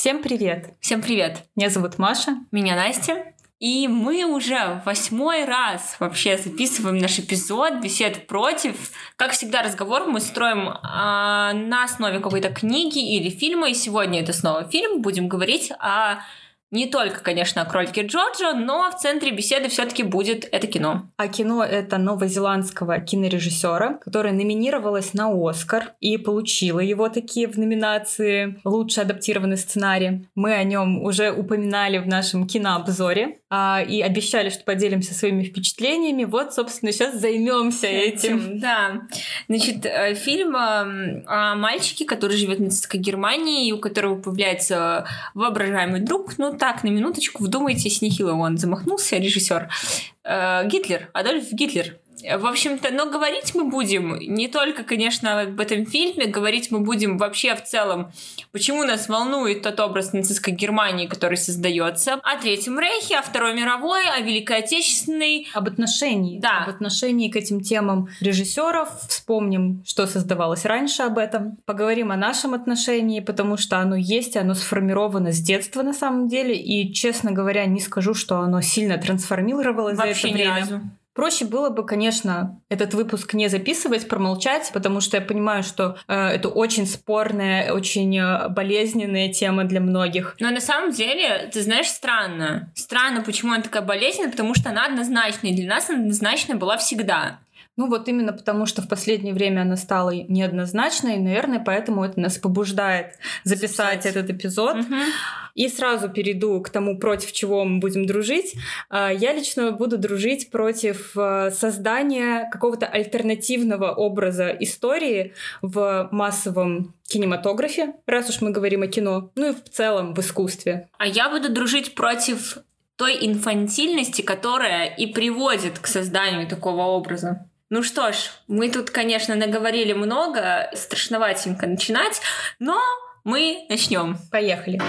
Всем привет! Всем привет! Меня зовут Маша. Меня Настя. И мы уже восьмой раз вообще записываем наш эпизод «Бесед против». Как всегда, разговор мы строим а, на основе какой-то книги или фильма. И сегодня это снова фильм. Будем говорить о не только, конечно, о кролике Джорджо, но в центре беседы все-таки будет это кино. А кино это новозеландского кинорежиссера, которое номинировалось на Оскар и получило его такие в номинации «Лучший адаптированный сценарий». Мы о нем уже упоминали в нашем кинообзоре а, и обещали, что поделимся своими впечатлениями. Вот, собственно, сейчас займемся этим. Да. Значит, э, фильм о мальчике, который живет в нацистской Германии, и у которого появляется воображаемый друг. Ну, так, на минуточку, вдумайтесь, нехило он замахнулся, режиссер. Э, Гитлер, Адольф Гитлер. В общем-то, но говорить мы будем не только, конечно, об этом фильме, говорить мы будем вообще в целом, почему нас волнует тот образ нацистской Германии, который создается, о Третьем Рейхе, о Второй мировой, о Великой Отечественной. Об отношении. Да. Об отношении к этим темам режиссеров. Вспомним, что создавалось раньше об этом. Поговорим о нашем отношении, потому что оно есть, оно сформировано с детства на самом деле. И, честно говоря, не скажу, что оно сильно трансформировалось Вообще за это время. разу. Проще было бы, конечно, этот выпуск не записывать, промолчать, потому что я понимаю, что э, это очень спорная, очень э, болезненная тема для многих. Но на самом деле, ты знаешь, странно. Странно, почему она такая болезненная, потому что она однозначная. Для нас однозначная была всегда. Ну вот именно потому, что в последнее время она стала неоднозначной, и, наверное, поэтому это нас побуждает записать Записать. этот эпизод. Мгм. И сразу перейду к тому, против чего мы будем дружить. А, Я лично буду дружить против э, создания какого-то альтернативного образа истории в массовом кинематографе, раз уж мы говорим о кино, ну и в целом в искусстве. А я буду дружить против той инфантильности, которая и приводит к созданию такого образа. Ну что ж, мы тут, конечно, наговорили много, страшноватенько начинать, но мы начнем. Поехали.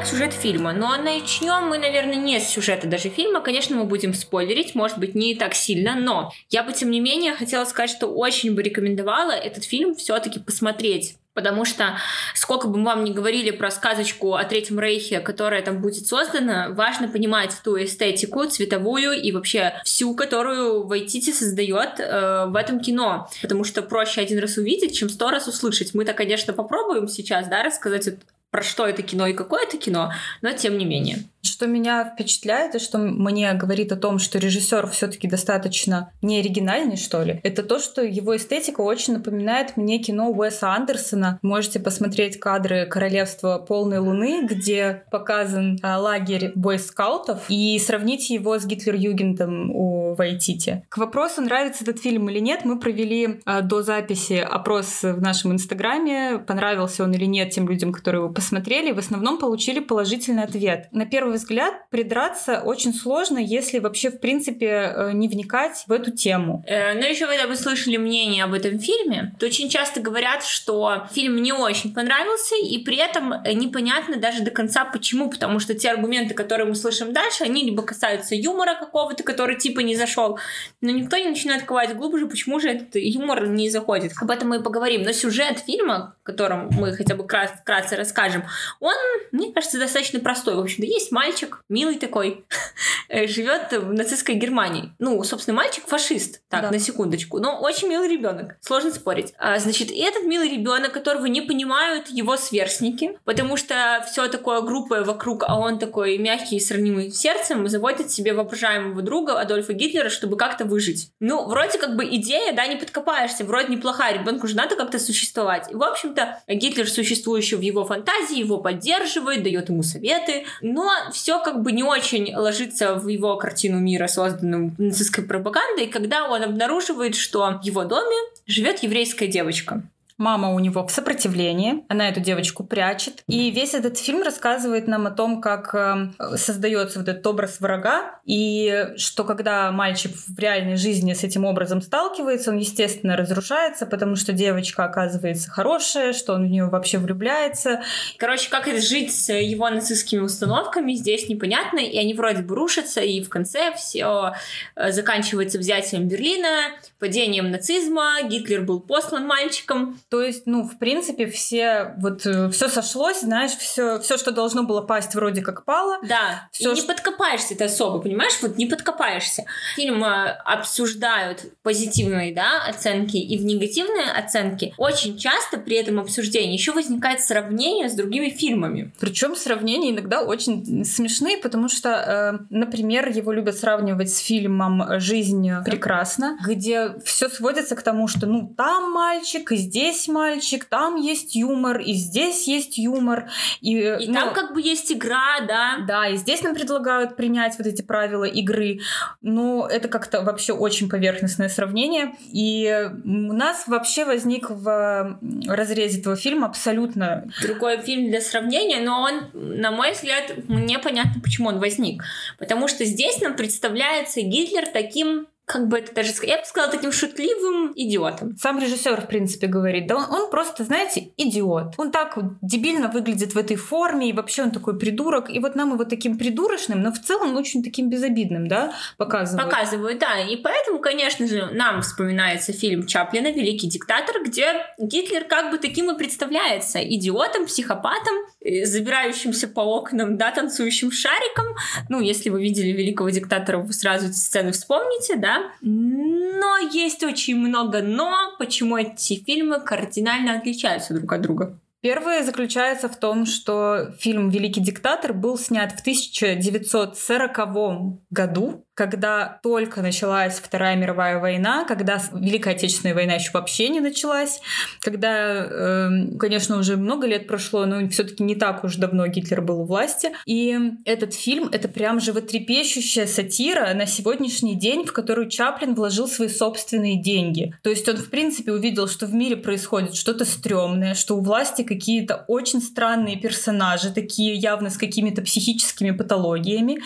Итак, сюжет фильма. Но начнем мы, наверное, не с сюжета даже фильма. Конечно, мы будем спойлерить, может быть, не так сильно, но я бы, тем не менее, хотела сказать, что очень бы рекомендовала этот фильм все-таки посмотреть. Потому что сколько бы мы вам ни говорили про сказочку о Третьем Рейхе, которая там будет создана, важно понимать ту эстетику цветовую и вообще всю, которую Вайтити создает э, в этом кино. Потому что проще один раз увидеть, чем сто раз услышать. Мы-то, конечно, попробуем сейчас, да, рассказать про что это кино и какое это кино, но тем не менее. Что меня впечатляет и что мне говорит о том, что режиссер все-таки достаточно неоригинальный, что ли, это то, что его эстетика очень напоминает мне кино Уэса Андерсона. Можете посмотреть кадры Королевства полной луны, где показан а, лагерь бойскаутов, и сравнить его с Гитлер-Югендом у Вайтити. К вопросу, нравится этот фильм или нет, мы провели а, до записи опрос в нашем инстаграме, понравился он или нет тем людям, которые его посмотрели, в основном получили положительный ответ. На первый взгляд придраться очень сложно, если вообще в принципе э, не вникать в эту тему. Э, Но еще когда вы слышали мнение об этом фильме, то очень часто говорят, что фильм не очень понравился, и при этом э, непонятно даже до конца почему, потому что те аргументы, которые мы слышим дальше, они либо касаются юмора какого-то, который типа не зашел, но никто не начинает ковать глубже, почему же этот юмор не заходит. Об этом мы и поговорим. Но сюжет фильма, о котором мы хотя бы крат- вкратце расскажем, он, мне кажется, достаточно простой. В общем-то, есть мальчик, милый такой, живет в нацистской Германии. Ну, собственно, мальчик фашист, так, Да. на секундочку, но очень милый ребенок. Сложно спорить. А, значит, и этот милый ребенок, которого не понимают его сверстники, потому что все такое группа вокруг, а он такой мягкий и сравнимый сердцем, заводит себе воображаемого друга Адольфа Гитлера, чтобы как-то выжить. Ну, вроде как бы идея, да, не подкопаешься, вроде неплохая, ребенку же надо как-то существовать. И, в общем-то, Гитлер, существующий в его фантазии, его поддерживает, дает ему советы, но все как бы не очень ложится в его картину мира, созданную нацистской пропагандой, когда он обнаруживает, что в его доме живет еврейская девочка. Мама у него в сопротивлении, она эту девочку прячет. И весь этот фильм рассказывает нам о том, как э, создается вот этот образ врага, и что когда мальчик в реальной жизни с этим образом сталкивается, он, естественно, разрушается, потому что девочка оказывается хорошая, что он в нее вообще влюбляется. Короче, как жить с его нацистскими установками, здесь непонятно, и они вроде бы рушатся, и в конце все э, заканчивается взятием Берлина, падением нацизма, Гитлер был послан мальчиком. То есть, ну, в принципе, все вот э, все сошлось, знаешь, все, все, что должно было пасть, вроде как пало. Да. Все, и не подкопаешься ты особо, понимаешь? Вот не подкопаешься. Фильм э, обсуждают позитивные, да, оценки и в негативные оценки. Очень часто при этом обсуждении еще возникает сравнение с другими фильмами. Причем сравнения иногда очень смешные, потому что, э, например, его любят сравнивать с фильмом «Жизнь прекрасна», где все сводится к тому, что, ну, там мальчик, и здесь мальчик, там есть юмор, и здесь есть юмор. И, и ну, там как бы есть игра, да. Да, и здесь нам предлагают принять вот эти правила игры. Но это как-то вообще очень поверхностное сравнение. И у нас вообще возник в разрезе этого фильма абсолютно... Другой фильм для сравнения, но он, на мой взгляд, мне понятно, почему он возник. Потому что здесь нам представляется Гитлер таким как бы это даже, я бы сказала, таким шутливым идиотом. Сам режиссер, в принципе, говорит, да он, он просто, знаете, идиот. Он так вот дебильно выглядит в этой форме, и вообще он такой придурок. И вот нам его таким придурочным, но в целом очень таким безобидным, да, показывают. Показывают, да. И поэтому, конечно же, нам вспоминается фильм Чаплина «Великий диктатор», где Гитлер как бы таким и представляется. Идиотом, психопатом, забирающимся по окнам, да, танцующим шариком. Ну, если вы видели «Великого диктатора», вы сразу эти сцены вспомните, да, но есть очень много но, почему эти фильмы кардинально отличаются друг от друга. Первое заключается в том, что фильм «Великий диктатор» был снят в 1940 году, когда только началась Вторая мировая война, когда Великая Отечественная война еще вообще не началась, когда, э, конечно, уже много лет прошло, но все-таки не так уж давно Гитлер был у власти. И этот фильм — это прям животрепещущая сатира на сегодняшний день, в которую Чаплин вложил свои собственные деньги. То есть он, в принципе, увидел, что в мире происходит что-то стрёмное, что у власти какие-то очень странные персонажи, такие явно с какими-то психическими патологиями.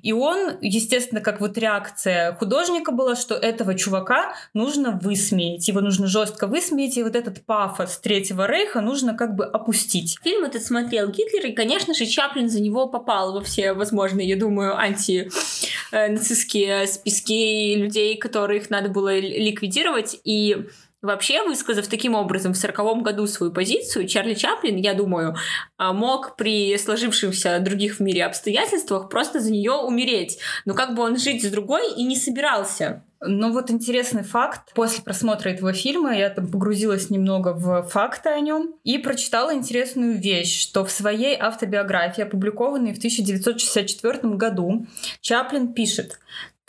И он, естественно, как вот реакция художника была, что этого чувака нужно высмеять, его нужно жестко высмеять, и вот этот пафос Третьего Рейха нужно как бы опустить. Фильм этот смотрел Гитлер, и, конечно же, Чаплин за него попал во все возможные, я думаю, антинацистские списки людей, которых надо было ликвидировать, и Вообще, высказав таким образом в сороковом году свою позицию, Чарли Чаплин, я думаю, а, мог при сложившихся других в мире обстоятельствах просто за нее умереть. Но как бы он жить с другой и не собирался. Ну вот интересный факт. После просмотра этого фильма я там погрузилась немного в факты о нем и прочитала интересную вещь, что в своей автобиографии, опубликованной в 1964 году, Чаплин пишет,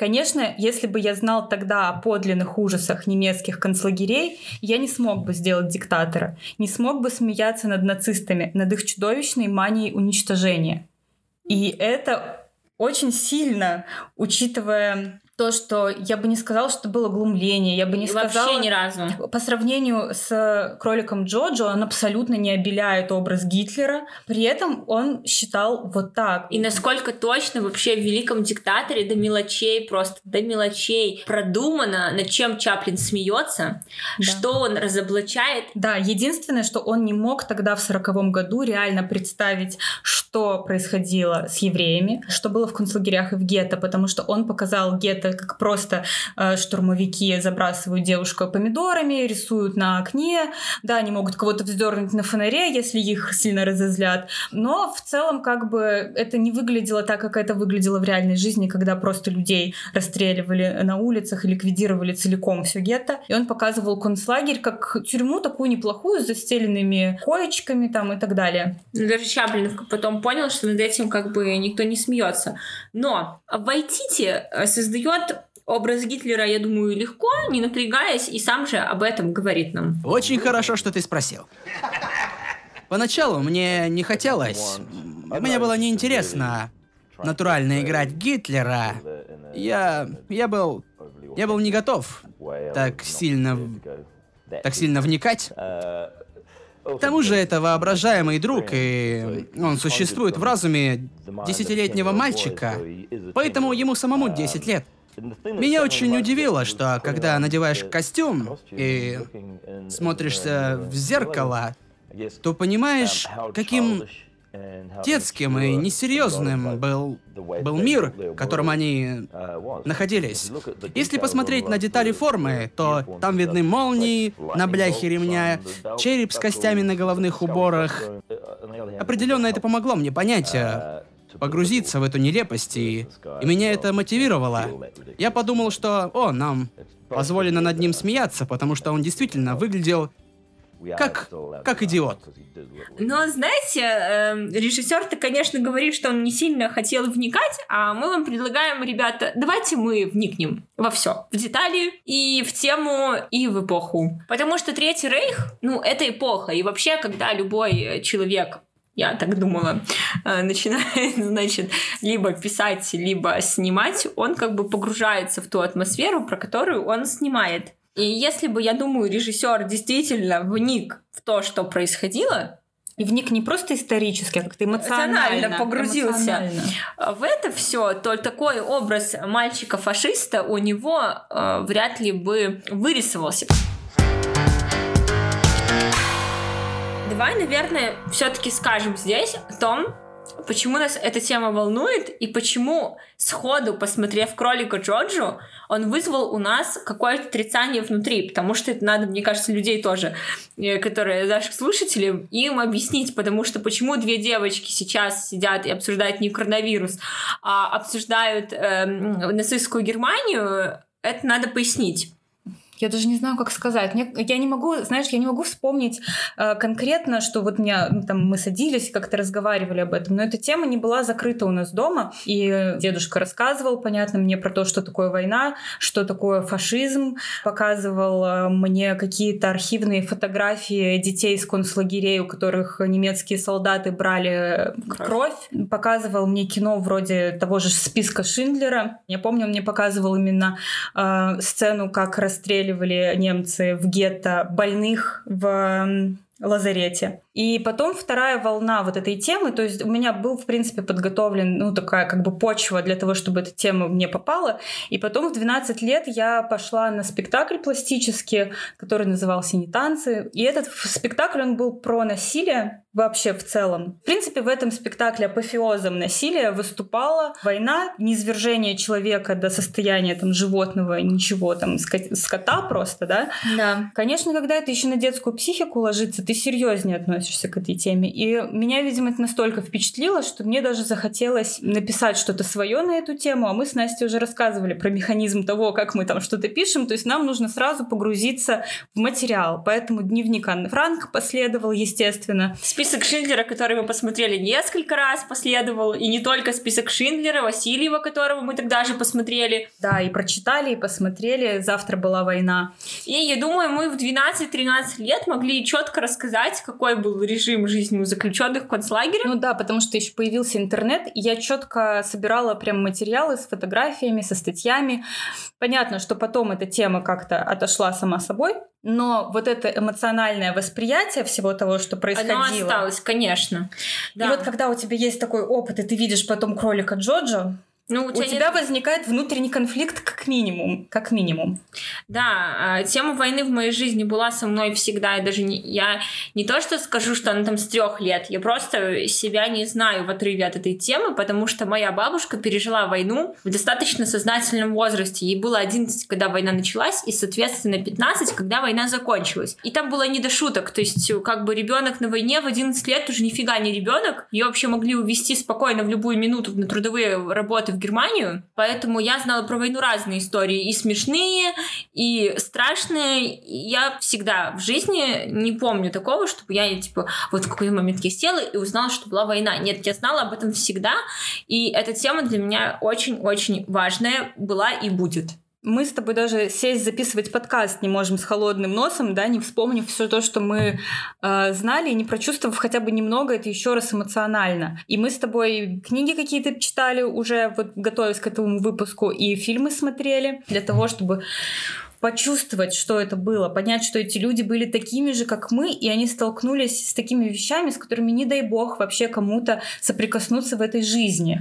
Конечно, если бы я знал тогда о подлинных ужасах немецких концлагерей, я не смог бы сделать диктатора, не смог бы смеяться над нацистами, над их чудовищной манией уничтожения. И это очень сильно, учитывая то, что я бы не сказала, что было глумление, я бы не Вообще сказала... ни разу. По сравнению с кроликом Джоджо, он абсолютно не обеляет образ Гитлера, при этом он считал вот так. И насколько точно вообще в «Великом диктаторе» до мелочей, просто до мелочей продумано, над чем Чаплин смеется, да. что он разоблачает. Да, единственное, что он не мог тогда в сороковом году реально представить, что происходило с евреями, что было в концлагерях и в гетто, потому что он показал гетто как просто э, штурмовики забрасывают девушку помидорами, рисуют на окне, да, они могут кого-то вздернуть на фонаре, если их сильно разозлят, но в целом как бы это не выглядело так, как это выглядело в реальной жизни, когда просто людей расстреливали на улицах и ликвидировали целиком все гетто, и он показывал концлагерь как тюрьму такую неплохую с застеленными коечками там и так далее. Даже Чаплин потом понял, что над этим как бы никто не смеется. Но Вайтити создает создает образ Гитлера, я думаю, легко, не напрягаясь, и сам же об этом говорит нам. Очень хорошо, что ты спросил. Поначалу мне не хотелось, мне было неинтересно натурально играть Гитлера. Я, я был, я был не готов так сильно так сильно вникать. К тому же это воображаемый друг, и он существует в разуме десятилетнего мальчика, поэтому ему самому 10 лет. Меня очень удивило, что когда надеваешь костюм и смотришься в зеркало, то понимаешь, каким детским и несерьезным был, был мир, в котором они находились. Если посмотреть на детали формы, то там видны молнии на бляхе ремня, череп с костями на головных уборах. Определенно это помогло мне понять, э, погрузиться в эту нелепость, и, и меня это мотивировало. Я подумал, что, о, нам позволено над ним смеяться, потому что он действительно выглядел как, как идиот. Но, знаете, э, режиссер-то, конечно, говорит, что он не сильно хотел вникать, а мы вам предлагаем, ребята, давайте мы вникнем во все. В детали и в тему, и в эпоху. Потому что Третий Рейх, ну, это эпоха. И вообще, когда любой человек я так думала, э, начинает, значит, либо писать, либо снимать, он как бы погружается в ту атмосферу, про которую он снимает. И если бы, я думаю, режиссер действительно вник в то, что происходило, и вник не просто исторически, а как-то эмоционально, эмоционально погрузился эмоционально. в это все, то такой образ мальчика-фашиста у него э, вряд ли бы вырисовался. Давай, наверное, все-таки скажем здесь о том, почему нас эта тема волнует и почему сходу, посмотрев кролика Джоджо, он вызвал у нас какое-то отрицание внутри, потому что это надо, мне кажется, людей тоже, э, которые наших слушателей, им объяснить, потому что почему две девочки сейчас сидят и обсуждают не коронавирус, а обсуждают э, нацистскую Германию, это надо пояснить я даже не знаю, как сказать. Мне, я не могу, знаешь, я не могу вспомнить э, конкретно, что вот меня, ну, там, мы садились, как-то разговаривали об этом, но эта тема не была закрыта у нас дома, и дедушка рассказывал, понятно, мне про то, что такое война, что такое фашизм, показывал э, мне какие-то архивные фотографии детей из концлагерей, у которых немецкие солдаты брали кровь, кровь. показывал мне кино вроде того же списка Шиндлера. Я помню, он мне показывал именно э, сцену, как расстреливали расстреливали немцы в гетто больных в лазарете. И потом вторая волна вот этой темы, то есть у меня был, в принципе, подготовлен, ну, такая как бы почва для того, чтобы эта тема мне попала. И потом в 12 лет я пошла на спектакль пластический, который назывался «Не танцы». И этот спектакль, он был про насилие вообще в целом. В принципе, в этом спектакле апофеозом насилия выступала война, низвержение человека до состояния там животного, ничего там, скота просто, да? Да. Конечно, когда это еще на детскую психику ложится, ты серьезнее относишься к этой теме. И меня, видимо, это настолько впечатлило, что мне даже захотелось написать что-то свое на эту тему, а мы с Настей уже рассказывали про механизм того, как мы там что-то пишем, то есть нам нужно сразу погрузиться в материал. Поэтому дневник Анны Франк последовал, естественно. Список Шиндлера, который мы посмотрели несколько раз, последовал, и не только список Шиндлера, Васильева, которого мы тогда же посмотрели. Да, и прочитали, и посмотрели. Завтра была война. И я думаю, мы в 12-13 лет могли четко рассказать, какой был режим жизни у заключенных в концлагере. Ну да, потому что еще появился интернет, и я четко собирала прям материалы с фотографиями, со статьями. Понятно, что потом эта тема как-то отошла сама собой, но вот это эмоциональное восприятие всего того, что происходило... Оно осталось, конечно. Да. И вот когда у тебя есть такой опыт, и ты видишь потом кролика Джоджо, ну, у, у тебя, тебя нет... возникает внутренний конфликт как минимум, как минимум. Да, а, тема войны в моей жизни была со мной всегда. Я даже не, я не то что скажу, что она там с трех лет, я просто себя не знаю в отрыве от этой темы, потому что моя бабушка пережила войну в достаточно сознательном возрасте. Ей было 11, когда война началась, и, соответственно, 15, когда война закончилась. И там было не до шуток. То есть, как бы ребенок на войне в 11 лет уже нифига не ребенок. Ее вообще могли увезти спокойно в любую минуту на трудовые работы в Германию, поэтому я знала про войну разные истории, и смешные, и страшные. Я всегда в жизни не помню такого, чтобы я, типа, вот в какой-то момент я села и узнала, что была война. Нет, я знала об этом всегда, и эта тема для меня очень-очень важная была и будет мы с тобой даже сесть записывать подкаст не можем с холодным носом, да, не вспомнив все то, что мы э, знали, и не прочувствовав хотя бы немного это еще раз эмоционально. И мы с тобой книги какие-то читали уже, вот готовясь к этому выпуску, и фильмы смотрели для того, чтобы почувствовать, что это было, понять, что эти люди были такими же, как мы, и они столкнулись с такими вещами, с которыми, не дай бог, вообще кому-то соприкоснуться в этой жизни.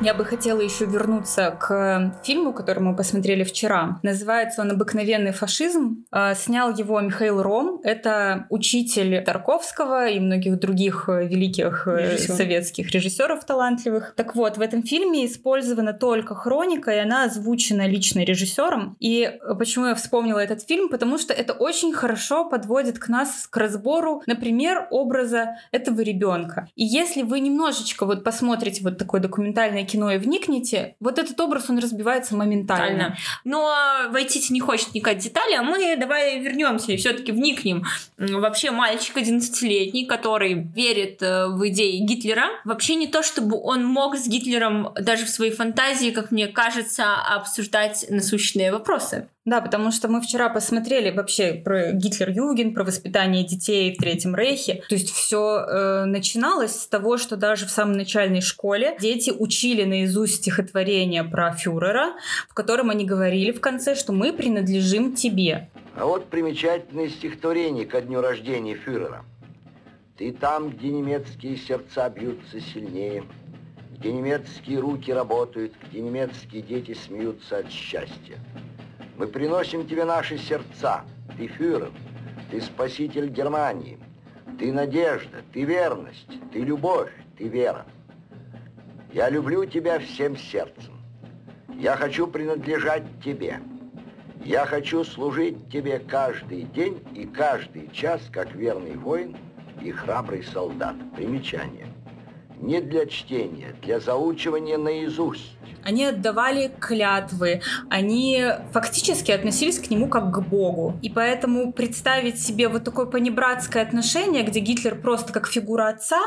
Я бы хотела еще вернуться к фильму, который мы посмотрели вчера. Называется он «Обыкновенный фашизм». А, снял его Михаил Ром. Это учитель Тарковского и многих других э, великих э, Режиссер. советских режиссеров талантливых. Так вот, в этом фильме использована только хроника, и она озвучена лично режиссером. И э, почему я вспомнила этот фильм? Потому что это очень хорошо подводит к нас к разбору, например, образа этого ребенка. И если вы немножечко вот посмотрите вот такой документальный кино и вникнете, вот этот образ, он разбивается моментально. Но войти не хочет вникать в детали, а мы давай вернемся и все-таки вникнем. Вообще мальчик 11-летний, который верит э, в идеи Гитлера, вообще не то, чтобы он мог с Гитлером даже в своей фантазии, как мне кажется, обсуждать насущные вопросы. Да, потому что мы вчера посмотрели вообще про Гитлер-Юген, про воспитание детей в Третьем Рейхе. То есть все э, начиналось с того, что даже в самой начальной школе дети учили наизусть стихотворение про фюрера, в котором они говорили в конце, что мы принадлежим тебе. А вот примечательное стихотворение ко дню рождения фюрера. Ты там, где немецкие сердца бьются сильнее, где немецкие руки работают, где немецкие дети смеются от счастья. Мы приносим тебе наши сердца. Ты фюрер, ты спаситель Германии. Ты надежда, ты верность, ты любовь, ты вера. Я люблю тебя всем сердцем. Я хочу принадлежать тебе. Я хочу служить тебе каждый день и каждый час, как верный воин и храбрый солдат. Примечание. Не для чтения, для заучивания наизусть они отдавали клятвы, они фактически относились к нему как к богу. И поэтому представить себе вот такое понебратское отношение, где Гитлер просто как фигура отца,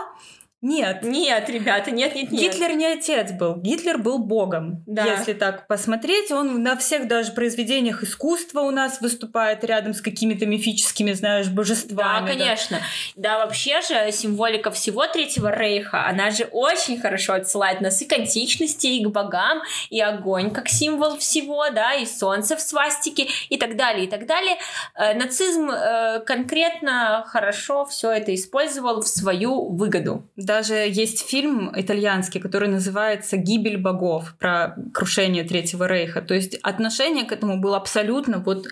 нет. Нет, ребята, нет, нет, нет. Гитлер не отец был. Гитлер был богом. Да. Если так посмотреть, он на всех даже произведениях искусства у нас выступает рядом с какими-то мифическими, знаешь, божествами. Да, конечно. Да, да вообще же символика всего Третьего Рейха, она же очень хорошо отсылает нас и к античности, и к богам, и огонь как символ всего, да, и солнце в свастике, и так далее, и так далее. Э, нацизм э, конкретно хорошо все это использовал в свою выгоду. Даже есть фильм итальянский, который называется «Гибель богов» про крушение Третьего Рейха. То есть отношение к этому было абсолютно, вот,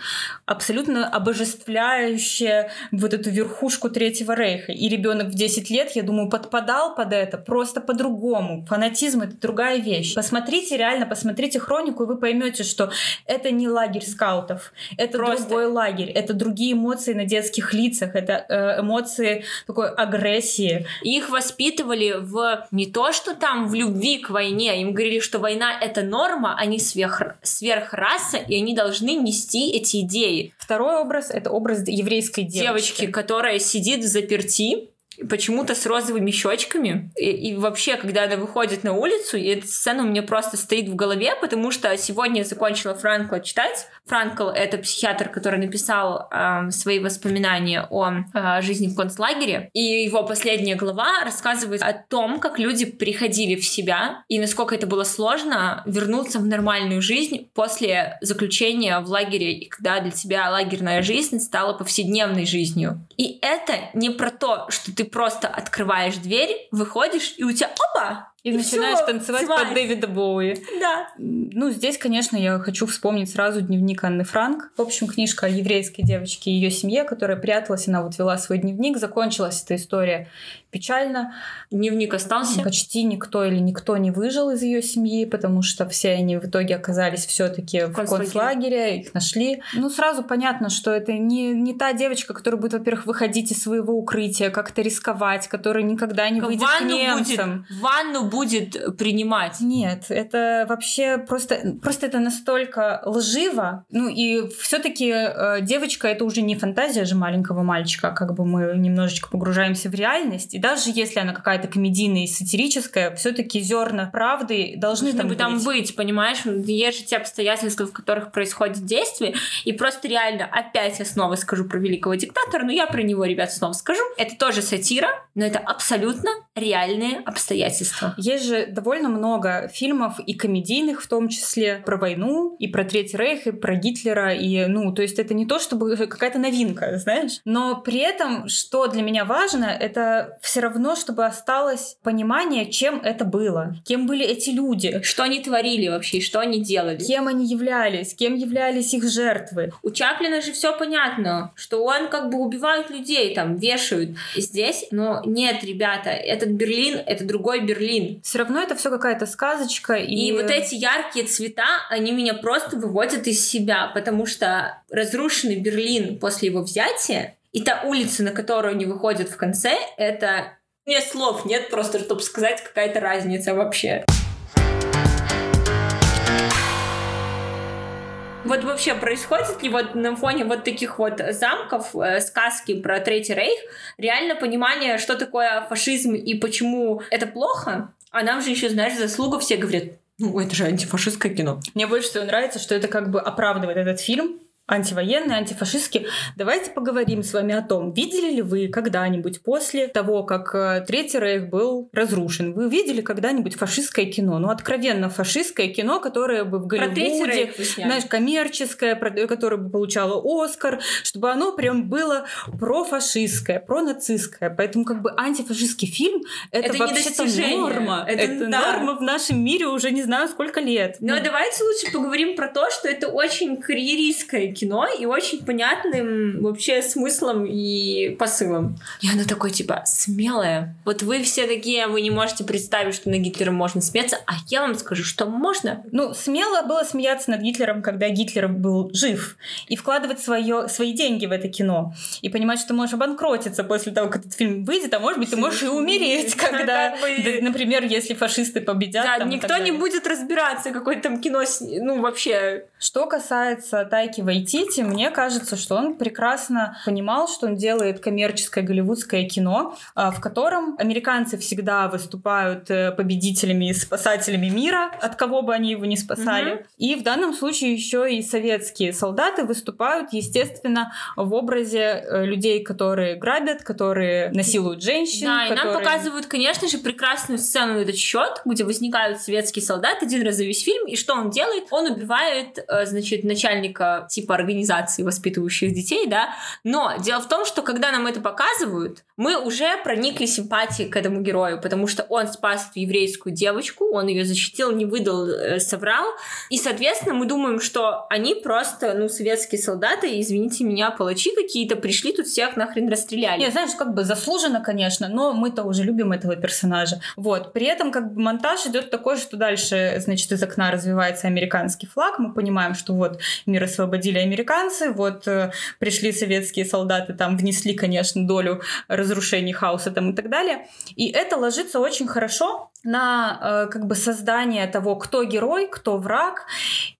абсолютно обожествляющее вот эту верхушку Третьего Рейха. И ребенок в 10 лет, я думаю, подпадал под это просто по-другому. Фанатизм — это другая вещь. Посмотрите, реально, посмотрите хронику, и вы поймете, что это не лагерь скаутов, это просто... другой лагерь, это другие эмоции на детских лицах, это э, эмоции такой агрессии. Их воспитывали воспитывали в не то, что там в любви к войне, им говорили, что война это норма, они сверх, сверхраса, и они должны нести эти идеи. Второй образ это образ еврейской девочки. Девочки, которая сидит в заперти, почему-то с розовыми щечками. И, и вообще, когда она выходит на улицу, и эта сцена у меня просто стоит в голове, потому что сегодня я закончила Франкла читать. Франкл — это психиатр, который написал э, свои воспоминания о э, жизни в концлагере. И его последняя глава рассказывает о том, как люди приходили в себя и насколько это было сложно вернуться в нормальную жизнь после заключения в лагере, и когда для тебя лагерная жизнь стала повседневной жизнью. И это не про то, что ты просто открываешь дверь, выходишь, и у тебя опа! И, и начинаешь танцевать смайс. под Дэвида Боуи. Да. Ну, здесь, конечно, я хочу вспомнить сразу дневник Анны Франк. В общем, книжка о еврейской девочке и ее семье, которая пряталась, она вот вела свой дневник. Закончилась эта история печально. Дневник остался? Почти никто или никто не выжил из ее семьи, потому что все они в итоге оказались все-таки в концлагере, их нашли. Ну, сразу понятно, что это не, не та девочка, которая будет, во-первых, выходить из своего укрытия, как-то рисковать, которая никогда не выйдет ванну к немцам. Будет, ванну будет принимать. Нет, это вообще просто, просто это настолько лживо. Ну и все-таки э, девочка это уже не фантазия же маленького мальчика, как бы мы немножечко погружаемся в реальность. И даже если она какая-то комедийная и сатирическая, все-таки зерна правды должны, должны там, бы там быть. быть, понимаешь? Есть же те обстоятельства, в которых происходит действие, и просто реально опять я снова скажу про великого диктатора, но я про него, ребят, снова скажу. Это тоже сатира, но это абсолютно реальные обстоятельства. Есть же довольно много фильмов и комедийных в том числе про войну, и про Третий Рейх, и про Гитлера, и, ну, то есть это не то, чтобы какая-то новинка, знаешь? Но при этом, что для меня важно, это все равно, чтобы осталось понимание, чем это было, кем были эти люди. Что они творили вообще, что они делали. Кем они являлись, кем являлись их жертвы. У Чаплина же все понятно, что он как бы убивает людей, там, вешают. Здесь, но нет, ребята, этот Берлин, это другой Берлин. Все равно это все какая-то сказочка. И... и вот эти яркие цвета, они меня просто выводят из себя, потому что разрушенный Берлин после его взятия и та улица, на которую они выходят в конце, это... Нет слов, нет просто, чтобы сказать, какая-то разница вообще. Вот вообще происходит ли вот на фоне вот таких вот замков, э, сказки про Третий Рейх, реально понимание, что такое фашизм и почему это плохо? А нам же еще, знаешь, заслуга все говорят, ну, это же антифашистское кино. Мне больше всего нравится, что это как бы оправдывает этот фильм, антивоенные, антифашистские. Давайте поговорим с вами о том, видели ли вы когда-нибудь после того, как э, Третий Рейх был разрушен, вы видели когда-нибудь фашистское кино? Ну, откровенно фашистское кино, которое бы в Голливуде, знаешь, коммерческое, которое бы получало Оскар, чтобы оно прям было профашистское, пронацистское. Поэтому как бы антифашистский фильм — это, это вообще-то норма. Это, это да. норма в нашем мире уже не знаю сколько лет. Но ну. давайте лучше поговорим про то, что это очень карьеристское кино и очень понятным вообще смыслом и посылом. И оно такое, типа, смелое. Вот вы все такие, вы не можете представить, что над Гитлером можно смеяться, а я вам скажу, что можно. Ну, смело было смеяться над Гитлером, когда Гитлер был жив, и вкладывать свое, свои деньги в это кино, и понимать, что ты можешь обанкротиться после того, как этот фильм выйдет, а может быть, ты можешь и умереть, когда, например, если фашисты победят. Да, никто не будет разбираться, какое там кино, ну, вообще. Что касается Тайки Вайти, Вайтити, мне кажется, что он прекрасно понимал, что он делает коммерческое голливудское кино, а, в котором американцы всегда выступают э, победителями и спасателями мира, от кого бы они его не спасали. Угу. И в данном случае еще и советские солдаты выступают, естественно, в образе э, людей, которые грабят, которые насилуют женщин. Да, которые... и нам показывают, конечно же, прекрасную сцену на этот счет, где возникают советские солдаты один раз за весь фильм, и что он делает? Он убивает, э, значит, начальника типа организаций, воспитывающих детей, да. Но дело в том, что когда нам это показывают, мы уже проникли симпатией к этому герою, потому что он спас эту еврейскую девочку, он ее защитил, не выдал, э, соврал. И, соответственно, мы думаем, что они просто, ну, советские солдаты, извините меня, палачи какие-то, пришли тут всех нахрен расстреляли. Не, знаешь, как бы заслуженно, конечно, но мы-то уже любим этого персонажа. Вот. При этом как бы монтаж идет такой, что дальше, значит, из окна развивается американский флаг, мы понимаем, что вот мир освободили американцы, вот э, пришли советские солдаты, там внесли, конечно, долю разрушений хаоса там и так далее. И это ложится очень хорошо на э, как бы создание того, кто герой, кто враг.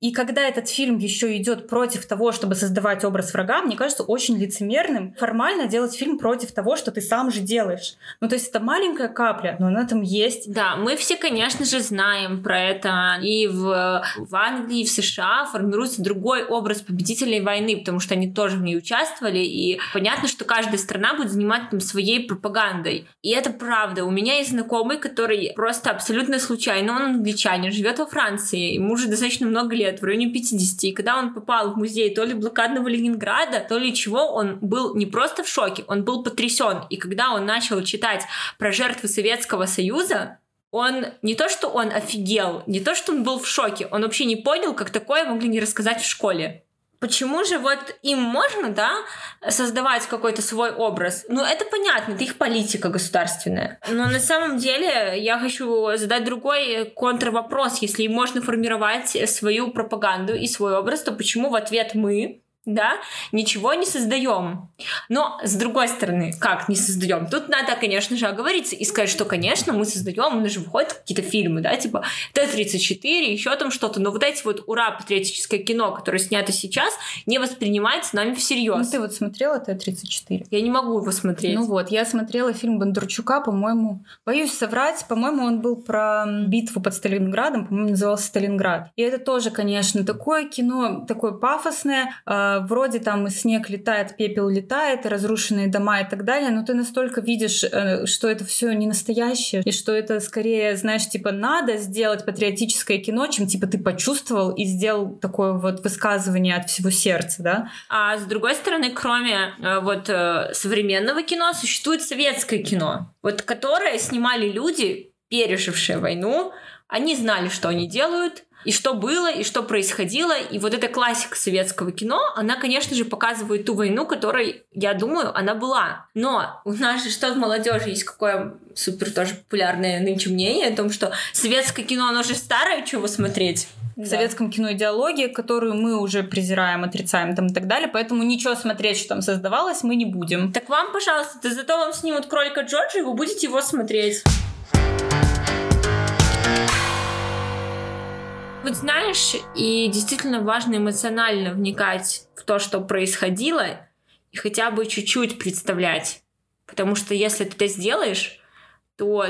И когда этот фильм еще идет против того, чтобы создавать образ врага, мне кажется очень лицемерным формально делать фильм против того, что ты сам же делаешь. Ну, то есть это маленькая капля, но она там есть. Да, мы все, конечно же, знаем про это. И в, в Англии, и в США формируется другой образ победителей войны, потому что они тоже в ней участвовали. И понятно, что каждая страна будет заниматься там своей пропагандой. И это правда. У меня есть знакомый, который просто абсолютно случайно. Он англичанин, живет во Франции, ему уже достаточно много лет, в районе 50. И когда он попал в музей то ли блокадного Ленинграда, то ли чего, он был не просто в шоке, он был потрясен. И когда он начал читать про жертвы Советского Союза, он не то, что он офигел, не то, что он был в шоке, он вообще не понял, как такое могли не рассказать в школе. Почему же вот им можно, да, создавать какой-то свой образ? Ну, это понятно, это их политика государственная. Но на самом деле я хочу задать другой контрвопрос. Если им можно формировать свою пропаганду и свой образ, то почему в ответ мы да, ничего не создаем. Но, с другой стороны, как не создаем? Тут надо, конечно же, оговориться и сказать, что, конечно, мы создаем, у нас же выходят какие-то фильмы, да, типа Т-34, еще там что-то, но вот эти вот ура-патриотическое кино, которое снято сейчас, не воспринимается нами всерьез. Ну, ты вот смотрела Т-34? Я не могу его смотреть. Ну вот, я смотрела фильм Бондарчука, по-моему, боюсь соврать, по-моему, он был про битву под Сталинградом, по-моему, назывался Сталинград. И это тоже, конечно, такое кино, такое пафосное, э, вроде там и снег летает, пепел летает, разрушенные дома и так далее, но ты настолько видишь, э, что это все не настоящее, и что это скорее, знаешь, типа надо сделать патриотическое кино, чем типа ты почувствовал и сделал такое вот высказывание от всего сердца, да? А с другой стороны, кроме э, вот э, современного кино, существует советское кино, вот которое снимали люди, пережившие войну, они знали, что они делают, и что было, и что происходило. И вот эта классика советского кино, она, конечно же, показывает ту войну, которой, я думаю, она была. Но у нас же что в молодежи есть какое супер тоже популярное нынче мнение о том, что советское кино, оно же старое, чего смотреть. В да. советском кино идеология, которую мы уже презираем, отрицаем там и так далее, поэтому ничего смотреть, что там создавалось, мы не будем. Так вам, пожалуйста, зато вам снимут кролика Джорджа, и вы будете его смотреть. Вот знаешь, и действительно важно эмоционально вникать в то, что происходило, и хотя бы чуть-чуть представлять. Потому что если ты это сделаешь, то,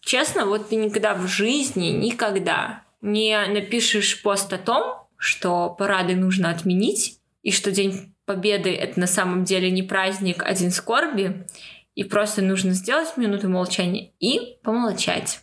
честно, вот ты никогда в жизни, никогда не напишешь пост о том, что парады нужно отменить, и что День Победы — это на самом деле не праздник, а день скорби, и просто нужно сделать минуту молчания и помолчать.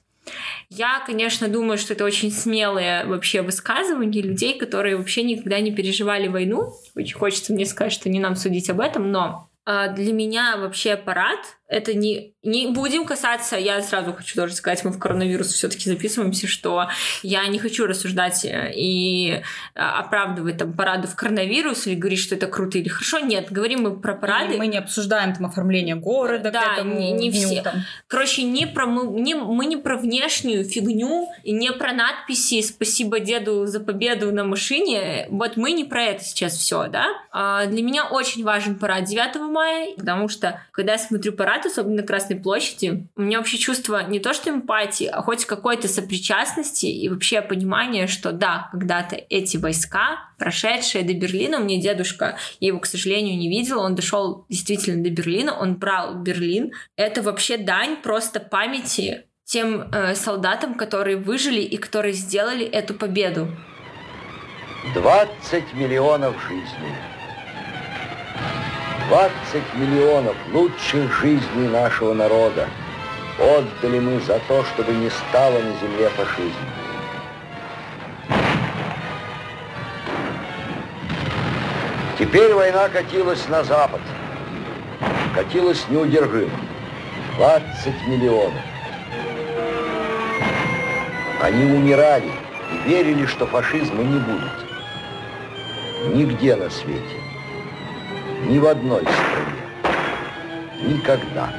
Я, конечно, думаю, что это очень смелые вообще высказывания людей, которые вообще никогда не переживали войну. Очень хочется мне сказать, что не нам судить об этом, но а, для меня вообще парад это не, не будем касаться, я сразу хочу тоже сказать, мы в коронавирус все-таки записываемся, что я не хочу рассуждать э, и а, оправдывать там парады в коронавирус или говорить, что это круто или хорошо. Нет, говорим мы про парады. И мы не обсуждаем там оформление города да, к этому не, не дню, все. Там. Короче, не про, мы, не, мы не про внешнюю фигню и не про надписи «Спасибо деду за победу на машине». Вот мы не про это сейчас все, да? А для меня очень важен парад 9 мая, потому что когда я смотрю парад, особенно на Красной площади, у меня вообще чувство не то что эмпатии, а хоть какой-то сопричастности и вообще понимание, что да, когда-то эти войска, прошедшие до Берлина, у меня дедушка, я его, к сожалению, не видела, он дошел действительно до Берлина, он брал Берлин. Это вообще дань просто памяти тем э, солдатам, которые выжили и которые сделали эту победу. 20 миллионов жизней. 20 миллионов лучших жизней нашего народа отдали мы за то, чтобы не стало на земле фашизма. Теперь война катилась на запад. Катилась неудержимо. 20 миллионов. Они умирали и верили, что фашизма не будет. Нигде на свете. Ни в одной стране. Никогда.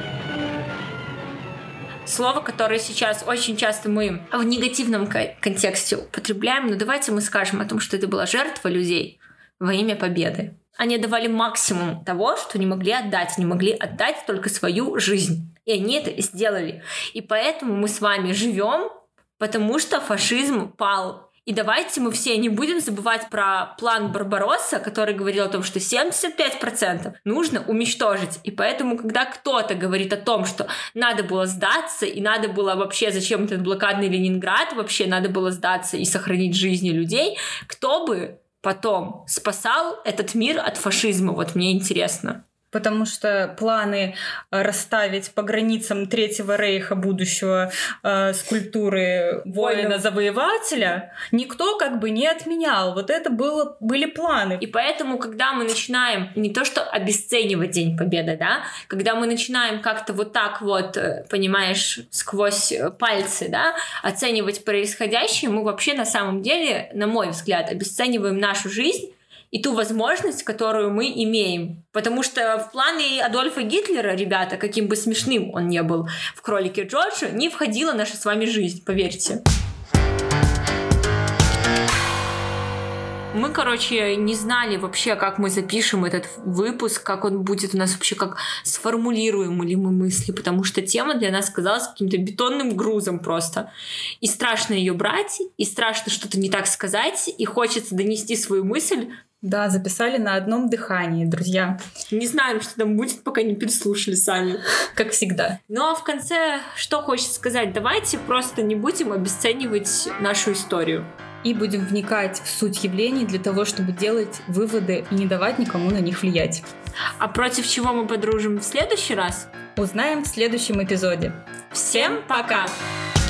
Слово, которое сейчас очень часто мы в негативном контексте употребляем, но давайте мы скажем о том, что это была жертва людей во имя победы. Они давали максимум того, что не могли отдать. Не могли отдать только свою жизнь. И они это сделали. И поэтому мы с вами живем, потому что фашизм пал и давайте мы все не будем забывать про план Барбаросса, который говорил о том, что 75% нужно уничтожить. И поэтому, когда кто-то говорит о том, что надо было сдаться, и надо было вообще, зачем этот блокадный Ленинград, вообще надо было сдаться и сохранить жизни людей, кто бы потом спасал этот мир от фашизма? Вот мне интересно потому что планы э, расставить по границам Третьего Рейха будущего э, скульптуры воина-завоевателя никто как бы не отменял. Вот это было, были планы. И поэтому, когда мы начинаем не то что обесценивать День Победы, да, когда мы начинаем как-то вот так вот, э, понимаешь, сквозь пальцы, да, оценивать происходящее, мы вообще на самом деле, на мой взгляд, обесцениваем нашу жизнь и ту возможность, которую мы имеем. Потому что в плане Адольфа Гитлера, ребята, каким бы смешным он не был в «Кролике Джорджа», не входила наша с вами жизнь, поверьте. Мы, короче, не знали вообще, как мы запишем этот выпуск, как он будет у нас вообще, как сформулируем ли мы мысли, потому что тема для нас казалась каким-то бетонным грузом просто. И страшно ее брать, и страшно что-то не так сказать, и хочется донести свою мысль, да, записали на одном дыхании, друзья. Не знаем, что там будет, пока не переслушали сами. Как всегда. Ну а в конце, что хочется сказать? Давайте просто не будем обесценивать нашу историю. И будем вникать в суть явлений для того, чтобы делать выводы и не давать никому на них влиять. А против чего мы подружим в следующий раз? Узнаем в следующем эпизоде. Всем пока! пока.